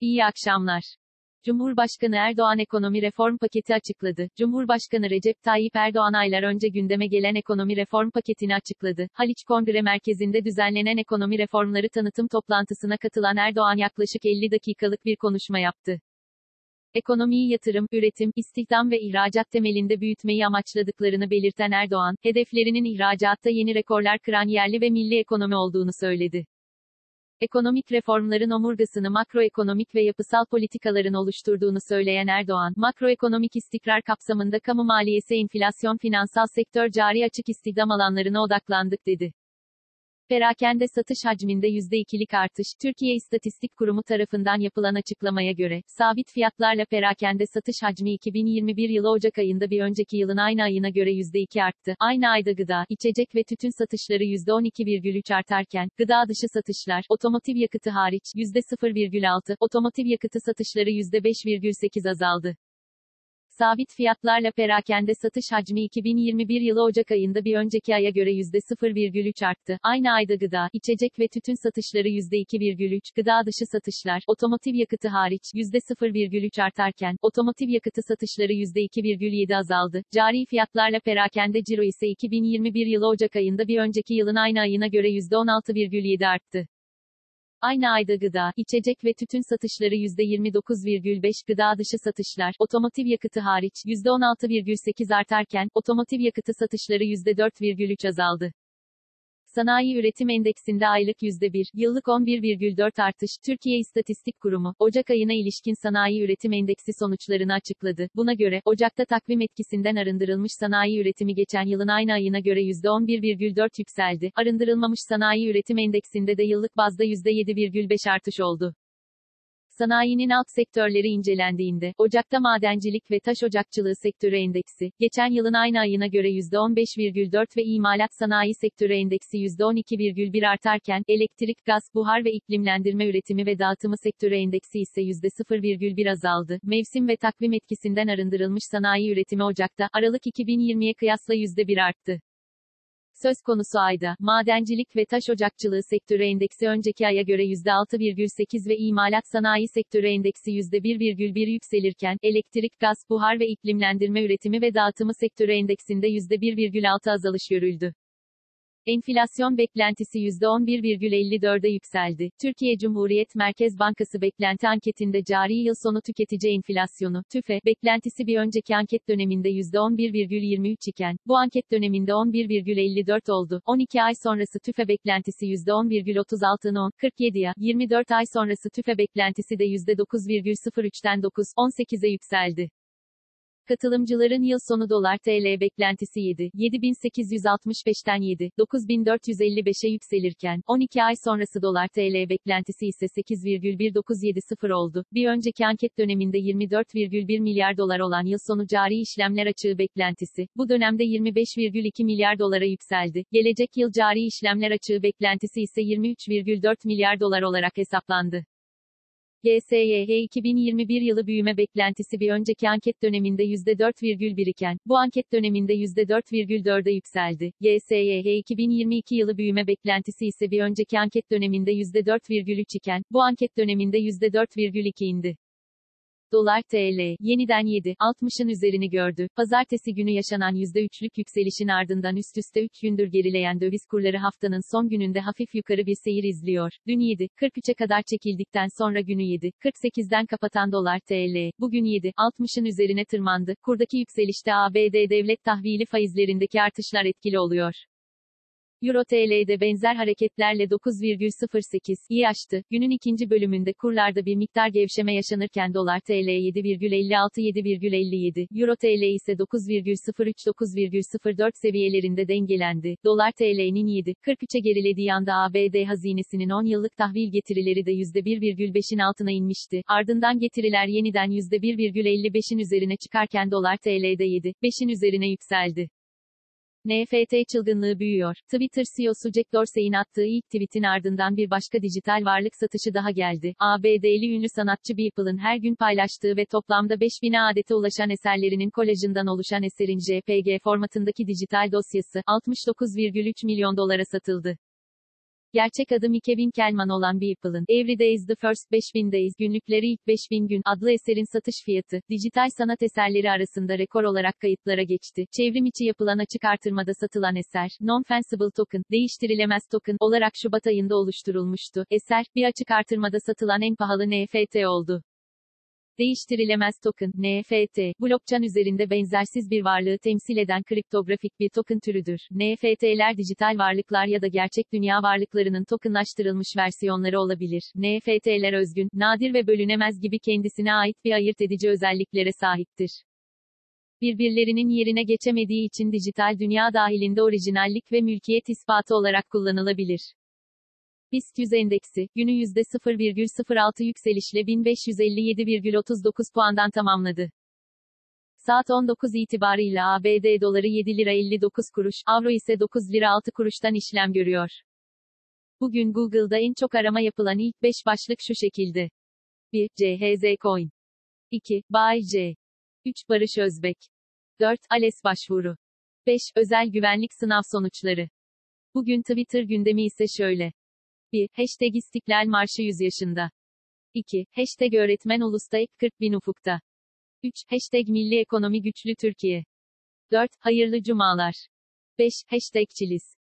İyi akşamlar. Cumhurbaşkanı Erdoğan ekonomi reform paketi açıkladı. Cumhurbaşkanı Recep Tayyip Erdoğan aylar önce gündeme gelen ekonomi reform paketini açıkladı. Haliç Kongre Merkezi'nde düzenlenen ekonomi reformları tanıtım toplantısına katılan Erdoğan yaklaşık 50 dakikalık bir konuşma yaptı. Ekonomiyi yatırım, üretim, istihdam ve ihracat temelinde büyütmeyi amaçladıklarını belirten Erdoğan, hedeflerinin ihracatta yeni rekorlar kıran yerli ve milli ekonomi olduğunu söyledi. Ekonomik reformların omurgasını makroekonomik ve yapısal politikaların oluşturduğunu söyleyen Erdoğan, makroekonomik istikrar kapsamında kamu maliyesi enflasyon finansal sektör cari açık istihdam alanlarına odaklandık dedi. Perakende satış hacminde %2'lik artış, Türkiye İstatistik Kurumu tarafından yapılan açıklamaya göre, sabit fiyatlarla perakende satış hacmi 2021 yılı Ocak ayında bir önceki yılın aynı ayına göre %2 arttı. Aynı ayda gıda, içecek ve tütün satışları %12,3 artarken, gıda dışı satışlar, otomotiv yakıtı hariç, %0,6, otomotiv yakıtı satışları %5,8 azaldı. Sabit fiyatlarla perakende satış hacmi 2021 yılı Ocak ayında bir önceki aya göre %0,3 arttı. Aynı ayda gıda, içecek ve tütün satışları %2,3, gıda dışı satışlar, otomotiv yakıtı hariç %0,3 artarken, otomotiv yakıtı satışları %2,7 azaldı. Cari fiyatlarla perakende ciro ise 2021 yılı Ocak ayında bir önceki yılın aynı ayına göre %16,7 arttı. Aynı ayda gıda, içecek ve tütün satışları %29,5, gıda dışı satışlar, otomotiv yakıtı hariç %16,8 artarken, otomotiv yakıtı satışları %4,3 azaldı. Sanayi Üretim Endeksinde aylık %1, yıllık 11,4 artış, Türkiye İstatistik Kurumu, Ocak ayına ilişkin Sanayi Üretim Endeksi sonuçlarını açıkladı. Buna göre, Ocak'ta takvim etkisinden arındırılmış sanayi üretimi geçen yılın aynı ayına göre %11,4 yükseldi. Arındırılmamış Sanayi Üretim Endeksinde de yıllık bazda %7,5 artış oldu. Sanayinin alt sektörleri incelendiğinde, Ocak'ta madencilik ve taş ocakçılığı sektörü endeksi, geçen yılın aynı ayına göre %15,4 ve imalat sanayi sektörü endeksi %12,1 artarken, elektrik, gaz, buhar ve iklimlendirme üretimi ve dağıtımı sektörü endeksi ise %0,1 azaldı. Mevsim ve takvim etkisinden arındırılmış sanayi üretimi Ocak'ta, Aralık 2020'ye kıyasla %1 arttı. Söz konusu ayda, madencilik ve taş ocakçılığı sektörü endeksi önceki aya göre %6,8 ve imalat sanayi sektörü endeksi %1,1 yükselirken, elektrik, gaz, buhar ve iklimlendirme üretimi ve dağıtımı sektörü endeksinde %1,6 azalış görüldü. Enflasyon beklentisi %11,54'e yükseldi. Türkiye Cumhuriyet Merkez Bankası beklenti anketinde cari yıl sonu tüketici enflasyonu, TÜFE, beklentisi bir önceki anket döneminde %11,23 iken, bu anket döneminde 11,54 oldu. 12 ay sonrası TÜFE beklentisi %10,36'ın 10, 47'ya, 24 ay sonrası TÜFE beklentisi de %9,03'ten 9, 18'e yükseldi. Katılımcıların yıl sonu dolar TL beklentisi 7, 7865'ten 7, 9455'e yükselirken, 12 ay sonrası dolar TL beklentisi ise 8,1970 oldu. Bir önceki anket döneminde 24,1 milyar dolar olan yıl sonu cari işlemler açığı beklentisi, bu dönemde 25,2 milyar dolara yükseldi. Gelecek yıl cari işlemler açığı beklentisi ise 23,4 milyar dolar olarak hesaplandı. GSYH 2021 yılı büyüme beklentisi bir önceki anket döneminde %4,1 iken, bu anket döneminde %4,4'e yükseldi. GSYH 2022 yılı büyüme beklentisi ise bir önceki anket döneminde %4,3 iken, bu anket döneminde %4,2 indi. Dolar TL, yeniden 7, 60'ın üzerini gördü. Pazartesi günü yaşanan %3'lük yükselişin ardından üst üste 3 gündür gerileyen döviz kurları haftanın son gününde hafif yukarı bir seyir izliyor. Dün 7, 43'e kadar çekildikten sonra günü 7, 48'den kapatan dolar TL, bugün 7, 60'ın üzerine tırmandı. Kurdaki yükselişte ABD devlet tahvili faizlerindeki artışlar etkili oluyor. Euro TL'de benzer hareketlerle 9,08 iyi açtı. Günün ikinci bölümünde kurlarda bir miktar gevşeme yaşanırken dolar TL 7,56 7,57, Euro TL ise 9,03 9,04 seviyelerinde dengelendi. Dolar TL'nin 7, 43'e gerilediği anda ABD hazinesinin 10 yıllık tahvil getirileri de %1,5'in altına inmişti. Ardından getiriler yeniden %1,55'in üzerine çıkarken dolar TL'de 7, 5'in üzerine yükseldi. NFT çılgınlığı büyüyor. Twitter CEO'su Jack Dorsey'in attığı ilk tweetin ardından bir başka dijital varlık satışı daha geldi. ABD'li ünlü sanatçı Beeple'ın her gün paylaştığı ve toplamda 5000 adete ulaşan eserlerinin kolajından oluşan eserin JPG formatındaki dijital dosyası, 69,3 milyon dolara satıldı. Gerçek adı Mike Winkelmann olan Beeple'ın Every is the First 5000 Days günlükleri ilk 5000 gün adlı eserin satış fiyatı, dijital sanat eserleri arasında rekor olarak kayıtlara geçti. Çevrim içi yapılan açık artırmada satılan eser, Non-Fungible Token, değiştirilemez token olarak Şubat ayında oluşturulmuştu. Eser, bir açık artırmada satılan en pahalı NFT oldu. Değiştirilemez token, NFT, blockchain üzerinde benzersiz bir varlığı temsil eden kriptografik bir token türüdür. NFT'ler dijital varlıklar ya da gerçek dünya varlıklarının tokenlaştırılmış versiyonları olabilir. NFT'ler özgün, nadir ve bölünemez gibi kendisine ait bir ayırt edici özelliklere sahiptir. Birbirlerinin yerine geçemediği için dijital dünya dahilinde orijinallik ve mülkiyet ispatı olarak kullanılabilir. BIST 100 endeksi, günü %0,06 yükselişle 1557,39 puandan tamamladı. Saat 19 itibarıyla ABD doları 7 lira 59 kuruş, avro ise 9 lira 6 kuruştan işlem görüyor. Bugün Google'da en çok arama yapılan ilk 5 başlık şu şekilde. 1. CHZ Coin. 2. Bay J. 3. Barış Özbek. 4. ALES başvuru. 5. Özel güvenlik sınav sonuçları. Bugün Twitter gündemi ise şöyle. 1. Hashtag İstiklal Marşı 100 yaşında. 2. Hashtag öğretmen ulusta ek 40 bin ufukta. 3. Hashtag Milli Ekonomi Güçlü Türkiye. 4. Hayırlı Cumalar. 5. Hashtag Çiliz.